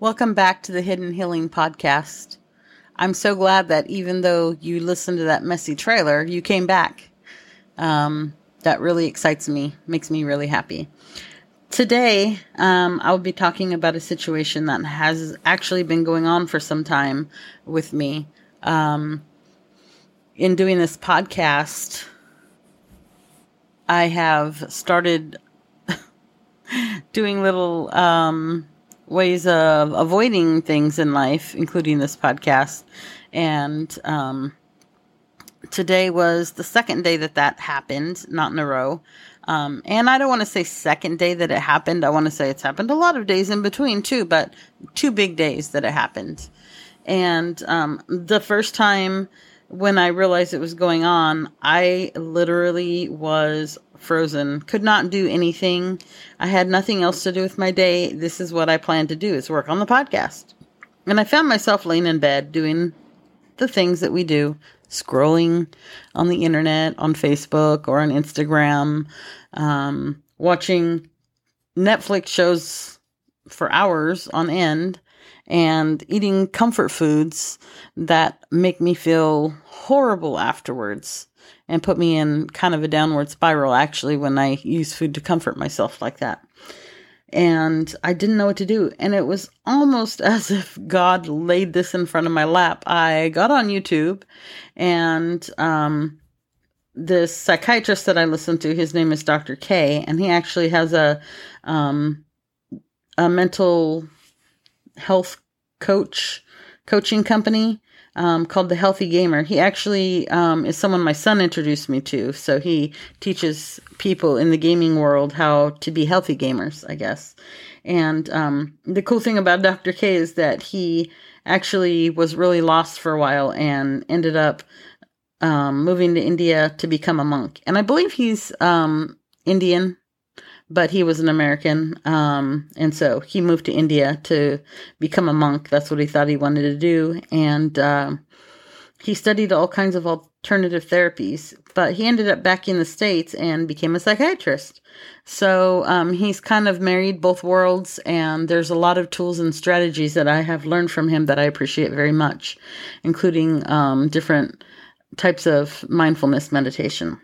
Welcome back to the Hidden Healing Podcast. I'm so glad that even though you listened to that messy trailer, you came back. Um, that really excites me, makes me really happy. Today, um, I will be talking about a situation that has actually been going on for some time with me. Um, in doing this podcast, I have started doing little um, ways of avoiding things in life, including this podcast. And um, today was the second day that that happened, not in a row. Um, and I don't want to say second day that it happened. I want to say it's happened a lot of days in between too, but two big days that it happened. And um, the first time when I realized it was going on, I literally was frozen, could not do anything. I had nothing else to do with my day. This is what I planned to do is work on the podcast. And I found myself laying in bed doing the things that we do, scrolling on the internet, on Facebook or on Instagram, um, watching Netflix shows for hours on end and eating comfort foods that make me feel horrible afterwards and put me in kind of a downward spiral actually when I use food to comfort myself like that. And I didn't know what to do. And it was almost as if God laid this in front of my lap. I got on YouTube and um, this psychiatrist that I listened to, his name is Dr. K, and he actually has a um, a mental health coach coaching company um, called the Healthy Gamer. He actually um, is someone my son introduced me to. So he teaches people in the gaming world how to be healthy gamers, I guess. And um, the cool thing about Dr. K is that he actually was really lost for a while and ended up um, moving to India to become a monk. And I believe he's um, Indian but he was an American. Um, and so he moved to India to become a monk. That's what he thought he wanted to do. And uh, he studied all kinds of alternative therapies, but he ended up back in the States and became a psychiatrist. So um, he's kind of married both worlds, and there's a lot of tools and strategies that I have learned from him that I appreciate very much, including um, different types of mindfulness meditation.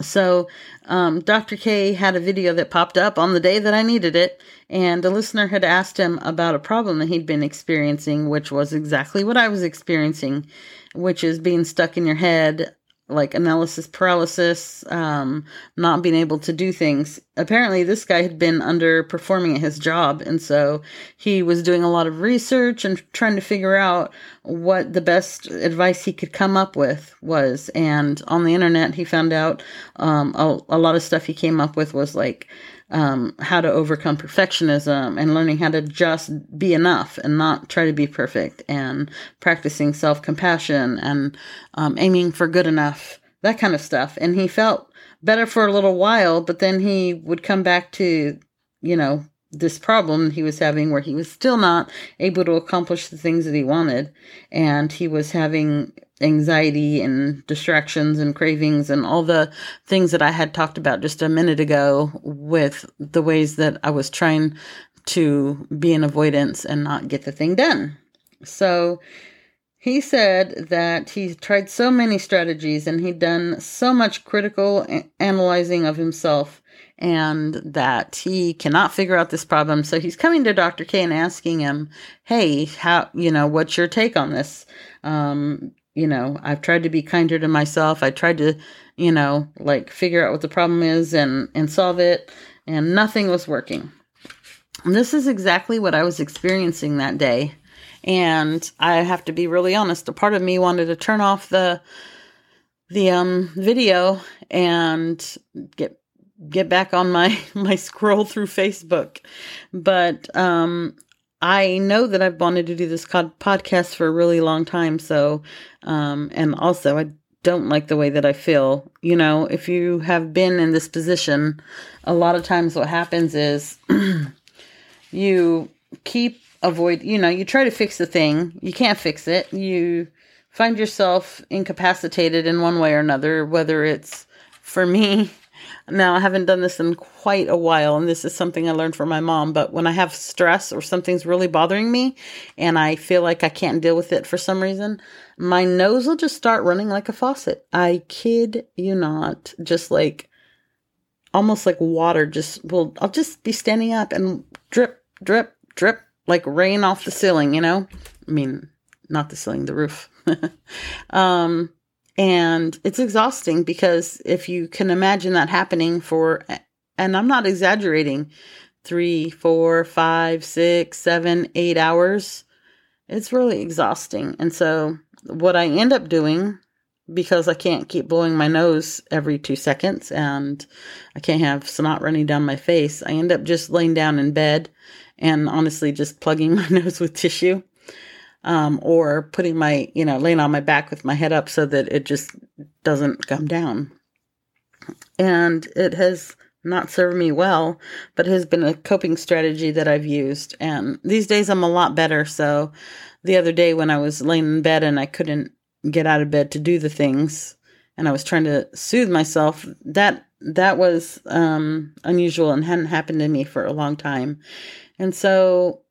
So, um, Dr. K had a video that popped up on the day that I needed it, and the listener had asked him about a problem that he'd been experiencing, which was exactly what I was experiencing, which is being stuck in your head like analysis paralysis, um, not being able to do things. Apparently, this guy had been underperforming at his job, and so he was doing a lot of research and trying to figure out what the best advice he could come up with was. And on the internet, he found out um, a, a lot of stuff he came up with was like um, how to overcome perfectionism and learning how to just be enough and not try to be perfect and practicing self compassion and um, aiming for good enough, that kind of stuff. And he felt better for a little while, but then he would come back to, you know, this problem he was having where he was still not able to accomplish the things that he wanted. And he was having anxiety and distractions and cravings and all the things that I had talked about just a minute ago with the ways that I was trying to be in avoidance and not get the thing done. So he said that he tried so many strategies and he'd done so much critical analyzing of himself and that he cannot figure out this problem. So he's coming to Dr. K and asking him, Hey, how, you know, what's your take on this? Um, you know, I've tried to be kinder to myself. I tried to, you know, like figure out what the problem is and, and solve it and nothing was working. And this is exactly what I was experiencing that day. And I have to be really honest, a part of me wanted to turn off the, the, um, video and get get back on my my scroll through Facebook. But um I know that I've wanted to do this podcast for a really long time. So, um, and also I don't like the way that I feel. You know, if you have been in this position, a lot of times what happens is you keep avoid, you know, you try to fix the thing, you can't fix it. You find yourself incapacitated in one way or another, whether it's for me, Now, I haven't done this in quite a while, and this is something I learned from my mom. But when I have stress or something's really bothering me and I feel like I can't deal with it for some reason, my nose will just start running like a faucet. I kid you not. Just like almost like water, just will, I'll just be standing up and drip, drip, drip, like rain off the ceiling, you know? I mean, not the ceiling, the roof. um, and it's exhausting because if you can imagine that happening for, and I'm not exaggerating, three, four, five, six, seven, eight hours, it's really exhausting. And so, what I end up doing, because I can't keep blowing my nose every two seconds and I can't have snot running down my face, I end up just laying down in bed and honestly just plugging my nose with tissue um, or putting my, you know, laying on my back with my head up so that it just doesn't come down. And it has not served me well, but it has been a coping strategy that I've used. And these days I'm a lot better. So the other day when I was laying in bed and I couldn't get out of bed to do the things and I was trying to soothe myself, that that was um, unusual and hadn't happened to me for a long time. And so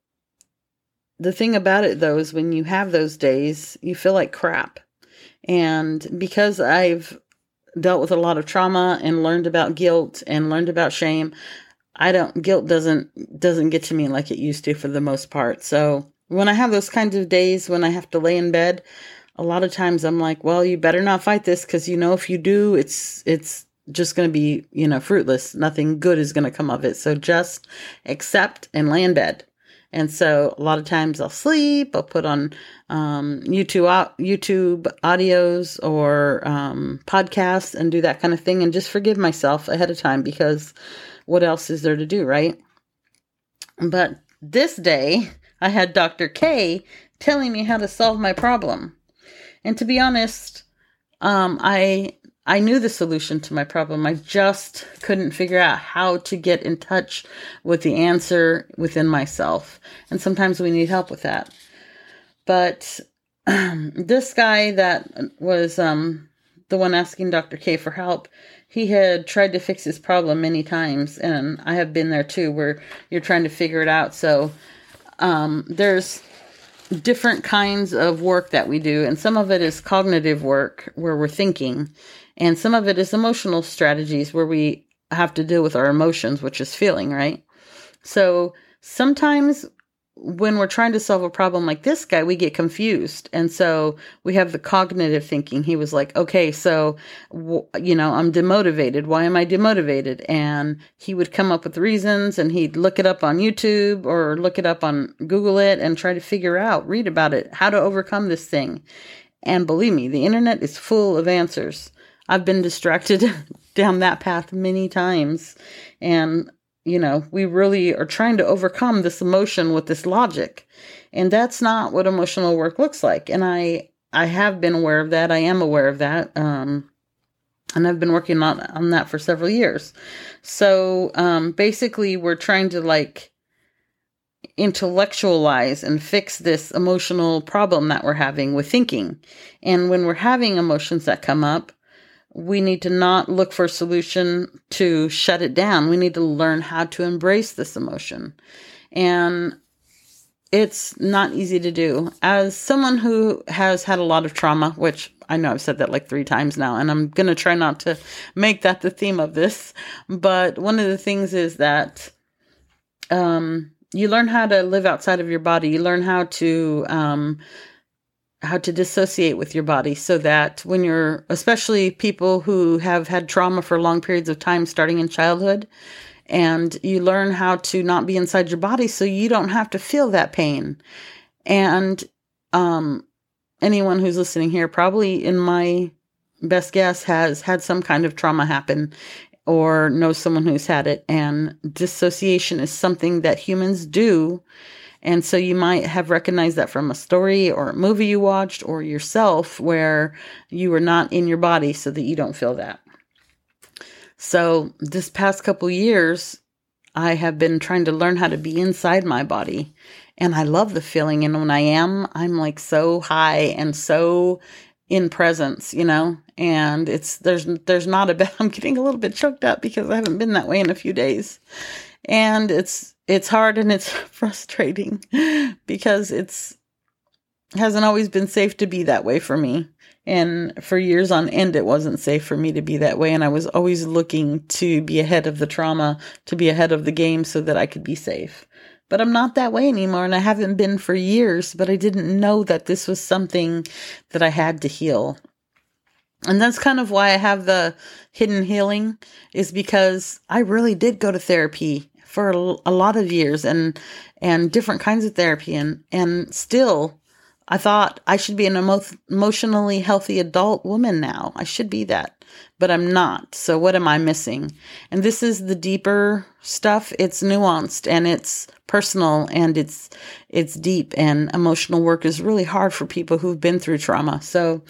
the thing about it though is when you have those days, you feel like crap. And because I've dealt with a lot of trauma and learned about guilt and learned about shame, I don't guilt doesn't doesn't get to me like it used to for the most part. So when I have those kinds of days when I have to lay in bed, a lot of times I'm like, well, you better not fight this because you know if you do, it's it's just going to be you know fruitless. Nothing good is going to come of it. So just accept and lay in bed. And so a lot of times I'll sleep, I'll put on um, YouTube, YouTube audios or um, podcasts and do that kind of thing and just forgive myself ahead of time because what else is there to do, right? But this day I had Dr. K telling me how to solve my problem. And to be honest, um, I I knew the solution to my problem. I just couldn't figure out how to get in touch with the answer within myself. And sometimes we need help with that. But um, this guy that was um, the one asking Dr. K for help, he had tried to fix his problem many times. And I have been there too, where you're trying to figure it out. So um, there's different kinds of work that we do, and some of it is cognitive work where we're thinking, and some of it is emotional strategies where we have to deal with our emotions, which is feeling, right? So sometimes when we're trying to solve a problem like this guy, we get confused. And so we have the cognitive thinking. He was like, okay, so, you know, I'm demotivated. Why am I demotivated? And he would come up with reasons and he'd look it up on YouTube or look it up on Google it and try to figure out, read about it, how to overcome this thing. And believe me, the internet is full of answers. I've been distracted down that path many times. And, you know, we really are trying to overcome this emotion with this logic. And that's not what emotional work looks like. And I, I have been aware of that. I am aware of that. Um, and I've been working on, on that for several years. So, um, basically we're trying to like, intellectualize and fix this emotional problem that we're having with thinking. And when we're having emotions that come up, we need to not look for a solution to shut it down. We need to learn how to embrace this emotion. And it's not easy to do. As someone who has had a lot of trauma, which I know I've said that like three times now, and I'm going to try not to make that the theme of this. But one of the things is that um, you learn how to live outside of your body. You learn how to um, how to dissociate with your body so that when you're, especially people who have had trauma for long periods of time starting in childhood, and you learn how to not be inside your body so you don't have to feel that pain. And um, anyone who's listening here, probably in my best guess, has had some kind of trauma happen or knows someone who's had it. And dissociation is something that humans do and so you might have recognized that from a story or a movie you watched or yourself where you were not in your body so that you don't feel that. So this past couple years, I have been trying to learn how to be inside my body. And I love the feeling. And when I am, I'm like so high and so in presence, you know, and it's there's there's not a bit. I'm getting a little bit choked up because I haven't been that way in a few days, and it's it's hard and it's frustrating because it's hasn't always been safe to be that way for me. And for years on end, it wasn't safe for me to be that way. And I was always looking to be ahead of the trauma, to be ahead of the game so that I could be safe. But I'm not that way anymore. And I haven't been for years, but I didn't know that this was something that I had to heal. And that's kind of why I have the hidden healing is because I really did go to therapy for a lot of years and and different kinds of therapy and and still I thought I should be an emo- emotionally healthy adult woman now. I should be that, but I'm not. So what am I missing? And this is the deeper stuff. It's nuanced and it's personal and it's it's deep and emotional work is really hard for people who've been through trauma. So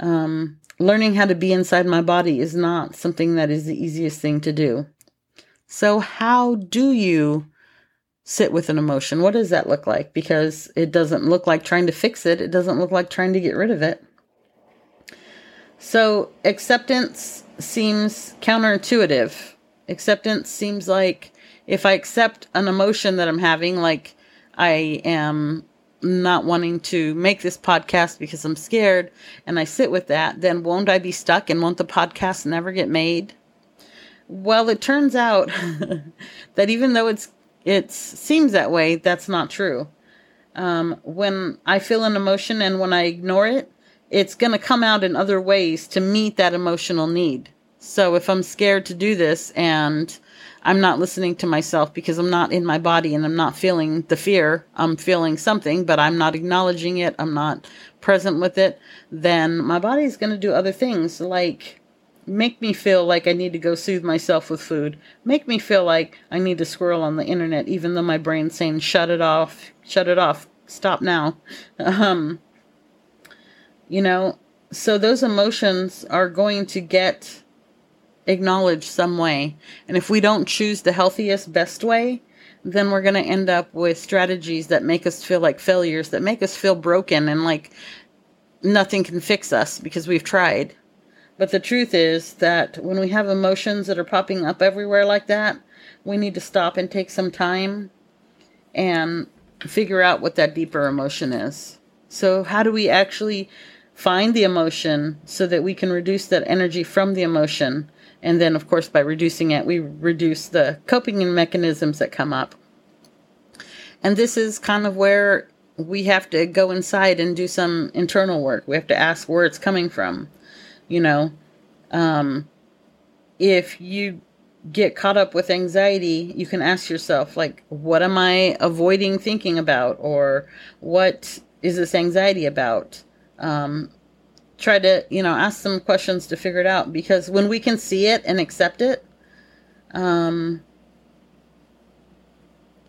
um learning how to be inside my body is not something that is the easiest thing to do. So, how do you sit with an emotion? What does that look like? Because it doesn't look like trying to fix it, it doesn't look like trying to get rid of it. So, acceptance seems counterintuitive. Acceptance seems like if I accept an emotion that I'm having, like I am not wanting to make this podcast because I'm scared, and I sit with that, then won't I be stuck and won't the podcast never get made? Well, it turns out that even though it's it seems that way, that's not true. Um, when I feel an emotion and when I ignore it, it's going to come out in other ways to meet that emotional need. So if I'm scared to do this and I'm not listening to myself because I'm not in my body and I'm not feeling the fear, I'm feeling something, but I'm not acknowledging it, I'm not present with it, then my body is going to do other things like make me feel like I need to go soothe myself with food, make me feel like I need to scroll on the internet, even though my brain's saying, shut it off, shut it off, stop now. Um, you know, so those emotions are going to get acknowledged some way. And if we don't choose the healthiest, best way, then we're going to end up with strategies that make us feel like failures, that make us feel broken and like nothing can fix us because we've tried. But the truth is that when we have emotions that are popping up everywhere like that, we need to stop and take some time and figure out what that deeper emotion is. So, how do we actually find the emotion so that we can reduce that energy from the emotion? And then, of course, by reducing it, we reduce the coping mechanisms that come up. And this is kind of where we have to go inside and do some internal work. We have to ask where it's coming from you know um, if you get caught up with anxiety you can ask yourself like what am i avoiding thinking about? Or what is this anxiety about? Um, try to you know ask some questions to figure it out. Because when we can see it and accept it um,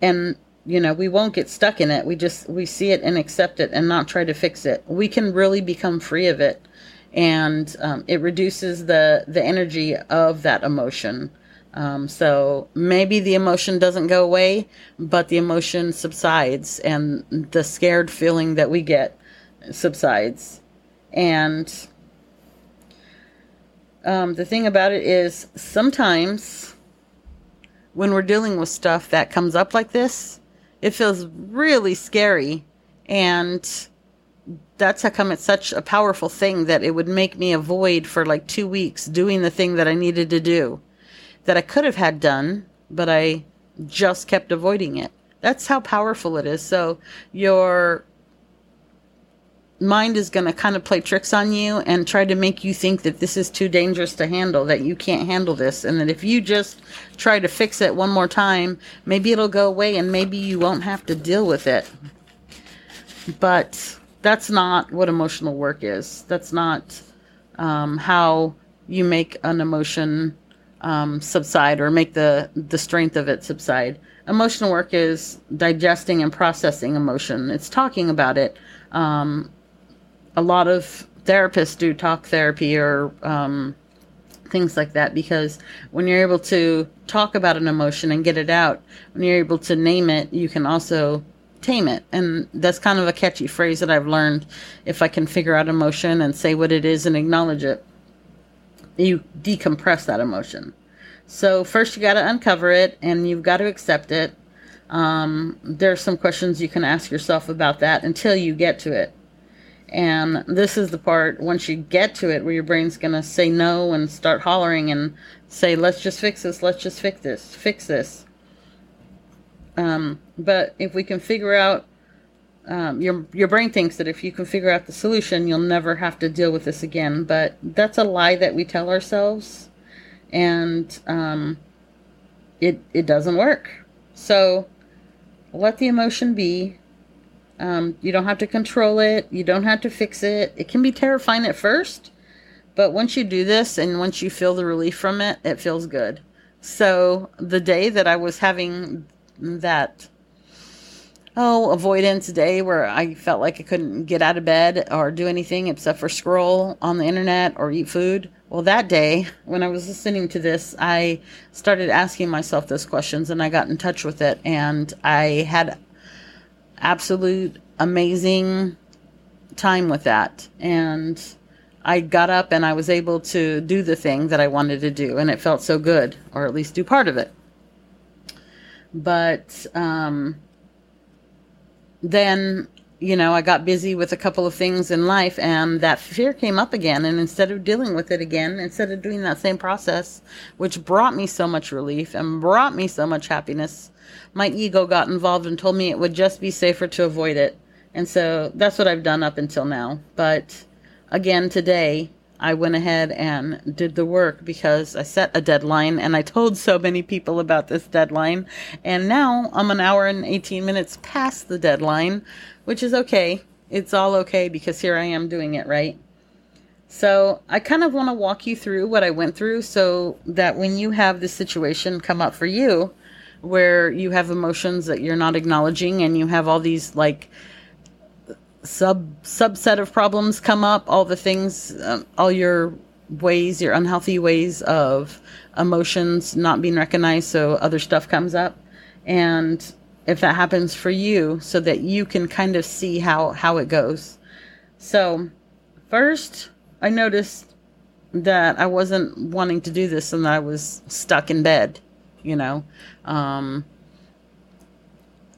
and you know we won't get stuck in it. We just we see it and accept it and not try to fix it. We can really become free of it and um, it reduces the the energy of that emotion. Um, so maybe the emotion doesn't go away, but the emotion subsides, and the scared feeling that we get subsides. And um, the thing about it is, sometimes when we're dealing with stuff that comes up like this, it feels really scary and that's how come it's such a powerful thing that it would make me avoid for like two weeks doing the thing that I needed to do that I could have had done, but I just kept avoiding it. That's how powerful it is. So your mind is going to kind of play tricks on you and try to make you think that this is too dangerous to handle, that you can't handle this, and that if you just try to fix it one more time, maybe it'll go away and maybe you won't have to deal with it. But that's not what emotional work is. That's not um, how you make an emotion um, subside or make the the strength of it subside. Emotional work is digesting and processing emotion. It's talking about it. Um, a lot of therapists do talk therapy or um, things like that because when you're able to talk about an emotion and get it out, when you're able to name it, you can also tame it. And that's kind of a catchy phrase that I've learned. If I can figure out emotion and say what it is and acknowledge it, you decompress that emotion. So first you got to uncover it and you've got to accept it. Um, are some questions you can ask yourself about that until you get to it. And this is the part once you get to it where your brain's going to say no and start hollering and say, let's just fix this, let's just fix this, fix this. Um, but if we can figure out, um, your your brain thinks that if you can figure out the solution, you'll never have to deal with this again. But that's a lie that we tell ourselves, and um, it it doesn't work. So let the emotion be. Um, you don't have to control it. You don't have to fix it. It can be terrifying at first, but once you do this and once you feel the relief from it, it feels good. So the day that I was having that oh avoidance day where I felt like I couldn't get out of bed or do anything except for scroll on the internet or eat food. Well, that day when I was listening to this, I started asking myself those questions and I got in touch with it and I had absolute amazing time with that and I got up and I was able to do the thing that I wanted to do and it felt so good or at least do part of it. But um, then, you know, I got busy with a couple of things in life and that fear came up again. And instead of dealing with it again, instead of doing that same process, which brought me so much relief and brought me so much happiness, my ego got involved and told me it would just be safer to avoid it. And so that's what I've done up until now. But again, today, I went ahead and did the work because I set a deadline and I told so many people about this deadline. And now I'm an hour and 18 minutes past the deadline, which is okay. It's all okay because here I am doing it, right? So I kind of want to walk you through what I went through so that when you have this situation come up for you, where you have emotions that you're not acknowledging and you have all these like sub subset of problems come up, all the things, um, all your ways, your unhealthy ways of emotions not being recognized, so other stuff comes up, and if that happens for you, so that you can kind of see how how it goes. So, first, I noticed that I wasn't wanting to do this, and I was stuck in bed. You know, um,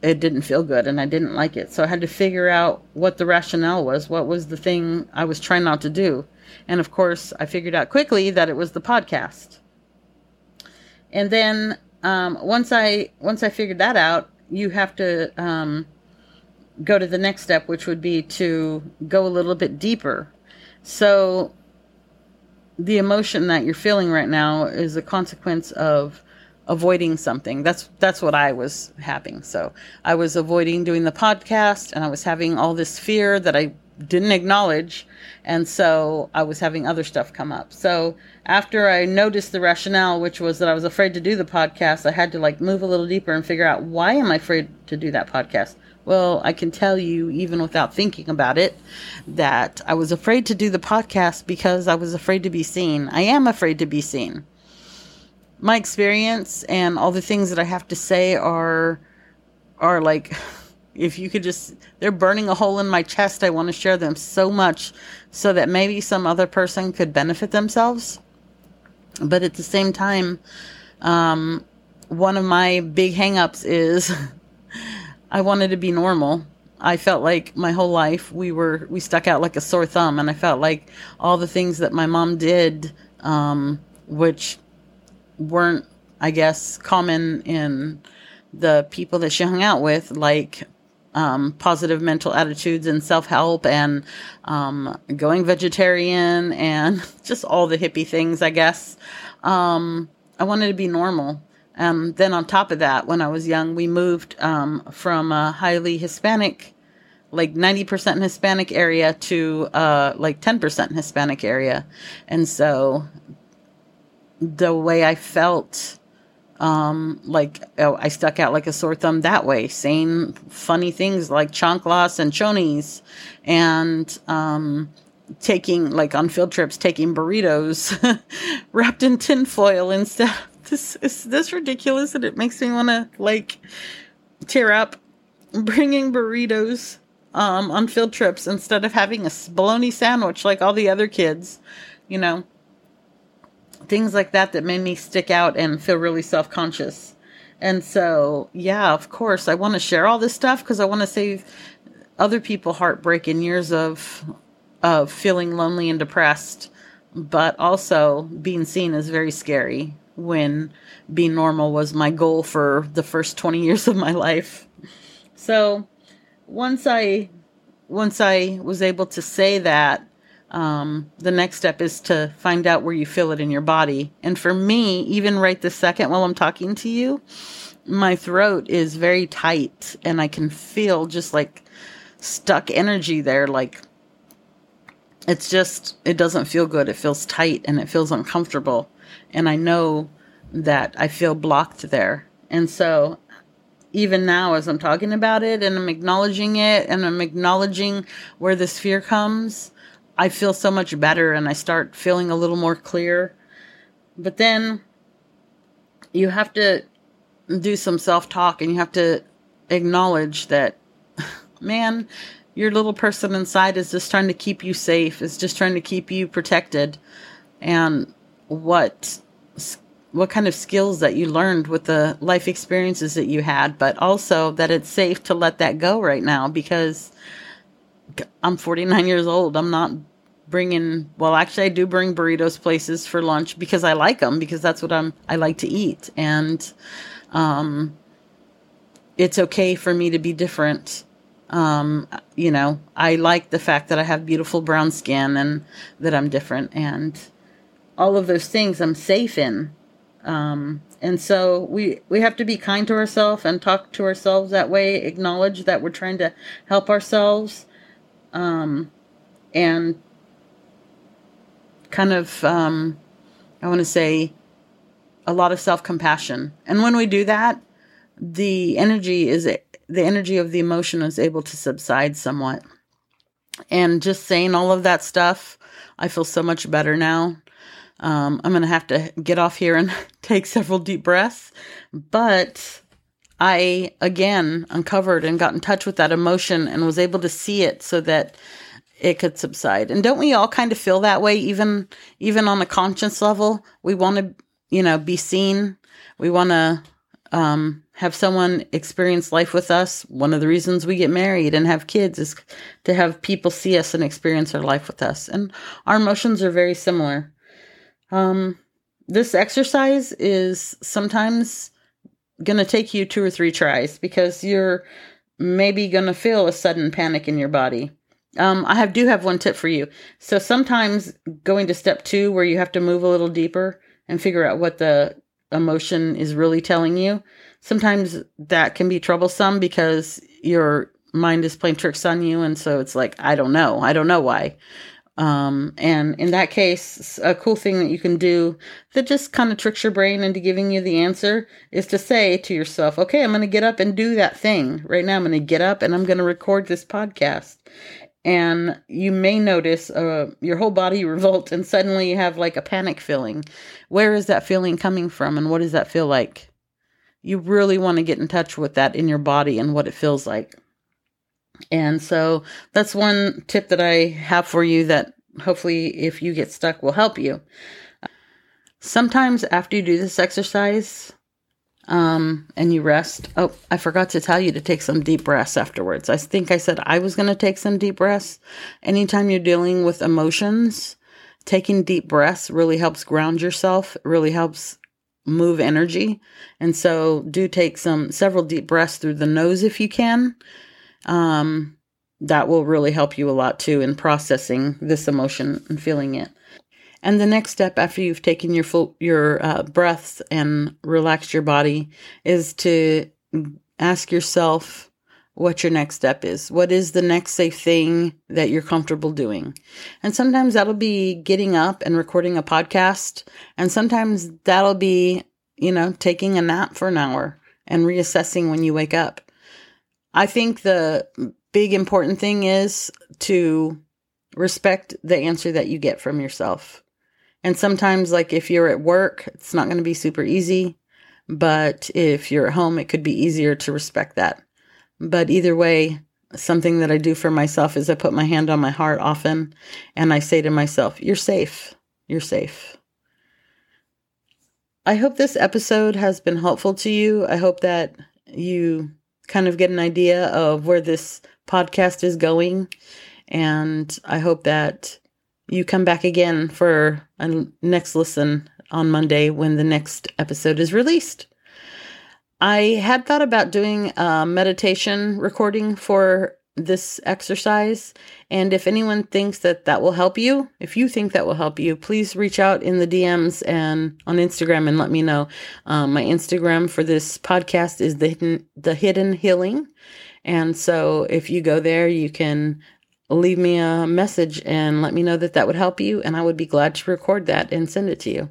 it didn't feel good and I didn't like it. So I had to figure out what the rationale was. What was the thing I was trying not to do? And of course, I figured out quickly that it was the podcast. And then um, once I once I figured that out, you have to um, go to the next step, which would be to go a little bit deeper. So the emotion that you're feeling right now is a consequence of avoiding something. That's that's what I was having. So I was avoiding doing the podcast and I was having all this fear that I didn't acknowledge and so I was having other stuff come up. So after I noticed the rationale which was that I was afraid to do the podcast, I had to like move a little deeper and figure out why am I afraid to do that podcast? Well, I can tell you even without thinking about it that I was afraid to do the podcast because I was afraid to be seen. I am afraid to be seen my experience and all the things that I have to say are are like if you could just they're burning a hole in my chest. I want to share them so much so that maybe some other person could benefit themselves. But at the same time, um, one of my big hangups is I wanted to be normal. I felt like my whole life we were we stuck out like a sore thumb, and I felt like all the things that my mom did, um, which weren't, I guess, common in the people that she hung out with, like um, positive mental attitudes and self help and um, going vegetarian and just all the hippie things, I guess. Um, I wanted to be normal. Um, then on top of that, when I was young, we moved um, from a highly Hispanic, like 90% Hispanic area to uh, like 10% Hispanic area. And so the way I felt, um, like oh, I stuck out like a sore thumb that way, saying funny things like chanclas and chonies, and um, taking like on field trips, taking burritos wrapped in tinfoil instead. This is this ridiculous, and it makes me want to like tear up. bringing burritos um, on field trips instead of having a bologna sandwich like all the other kids, you know, things like that that made me stick out and feel really self conscious. And so, yeah, of course, I want to share all this stuff because I want to save other people heartbreak and years of of feeling lonely and depressed. But also, being seen is very scary when being normal was my goal for the first 20 years of my life. So, once I once I was able to say that, um, the next step is to find out where you feel it in your body. And for me, even right this second while I'm talking to you, my throat is very tight and I can feel just like stuck energy there. Like it's just, it doesn't feel good. It feels tight and it feels uncomfortable. And I know that I feel blocked there. And so even now as I'm talking about it and I'm acknowledging it and I'm acknowledging where this fear comes, I feel so much better and I start feeling a little more clear. But then you have to do some self talk and you have to acknowledge that, man, your little person inside is just trying to keep you safe, is just trying to keep you protected. And what what kind of skills that you learned with the life experiences that you had, but also that it's safe to let that go right now because I'm 49 years old. I'm not bringing, well, actually, I do bring burritos places for lunch because I like them, because that's what I'm, I like to eat. And, um, it's okay for me to be different. Um, you know, I like the fact that I have beautiful brown skin and that I'm different and all of those things I'm safe in um, and so we we have to be kind to ourselves and talk to ourselves that way. Acknowledge that we're trying to help ourselves, um, and kind of um, I want to say a lot of self compassion. And when we do that, the energy is the energy of the emotion is able to subside somewhat. And just saying all of that stuff, I feel so much better now. Um, I'm going to have to get off here and take several deep breaths. But I, again, uncovered and got in touch with that emotion and was able to see it so that it could subside. And don't we all kind of feel that way, even even on a conscious level? We want to, you know, be seen. We want to um, have someone experience life with us. One of the reasons we get married and have kids is to have people see us and experience our life with us. And our emotions are very similar. Um, this exercise is sometimes going to take you two or three tries because you're maybe going to feel a sudden panic in your body. Um, I have do have one tip for you. So sometimes going to step two, where you have to move a little deeper and figure out what the emotion is really telling you, sometimes that can be troublesome because your mind is playing tricks on you, and so it's like I don't know, I don't know why. Um, and in that case, a cool thing that you can do that just kind of tricks your brain into giving you the answer is to say to yourself, okay, I'm going to get up and do that thing right now. I'm going to get up and I'm going to record this podcast. And you may notice uh, your whole body revolt and suddenly you have like a panic feeling. Where is that feeling coming from and what does that feel like? You really want to get in touch with that in your body and what it feels like. And so that's one tip that I have for you that hopefully, if you get stuck, will help you. Sometimes after you do this exercise um, and you rest, oh, I forgot to tell you to take some deep breaths afterwards. I think I said I was going to take some deep breaths. Anytime you're dealing with emotions, taking deep breaths really helps ground yourself, really helps move energy. And so do take some several deep breaths through the nose if you can um, that will really help you a lot too in processing this emotion and feeling it. And the next step after you've taken your full your uh, breaths and relaxed your body is to ask yourself what your next step is. What is the next safe thing that you're comfortable doing? And sometimes that'll be getting up and recording a podcast, and sometimes that'll be, you know, taking a nap for an hour and reassessing when you wake up. I think the big important thing is to respect the answer that you get from yourself. And sometimes, like if you're at work, it's not going to be super easy. But if you're at home, it could be easier to respect that. But either way, something that I do for myself is I put my hand on my heart often and I say to myself, You're safe. You're safe. I hope this episode has been helpful to you. I hope that you kind of get an idea of where this podcast is going. And I hope that you come back again for a next listen on Monday when the next episode is released. I had thought about doing a meditation recording for this exercise. And if anyone thinks that that will help you, if you think that will help you, please reach out in the DMs and on Instagram and let me know. Um, my Instagram for this podcast is the hidden, the hidden healing. And so if you go there, you can leave me a message and let me know that that would help you. And I would be glad to record that and send it to you.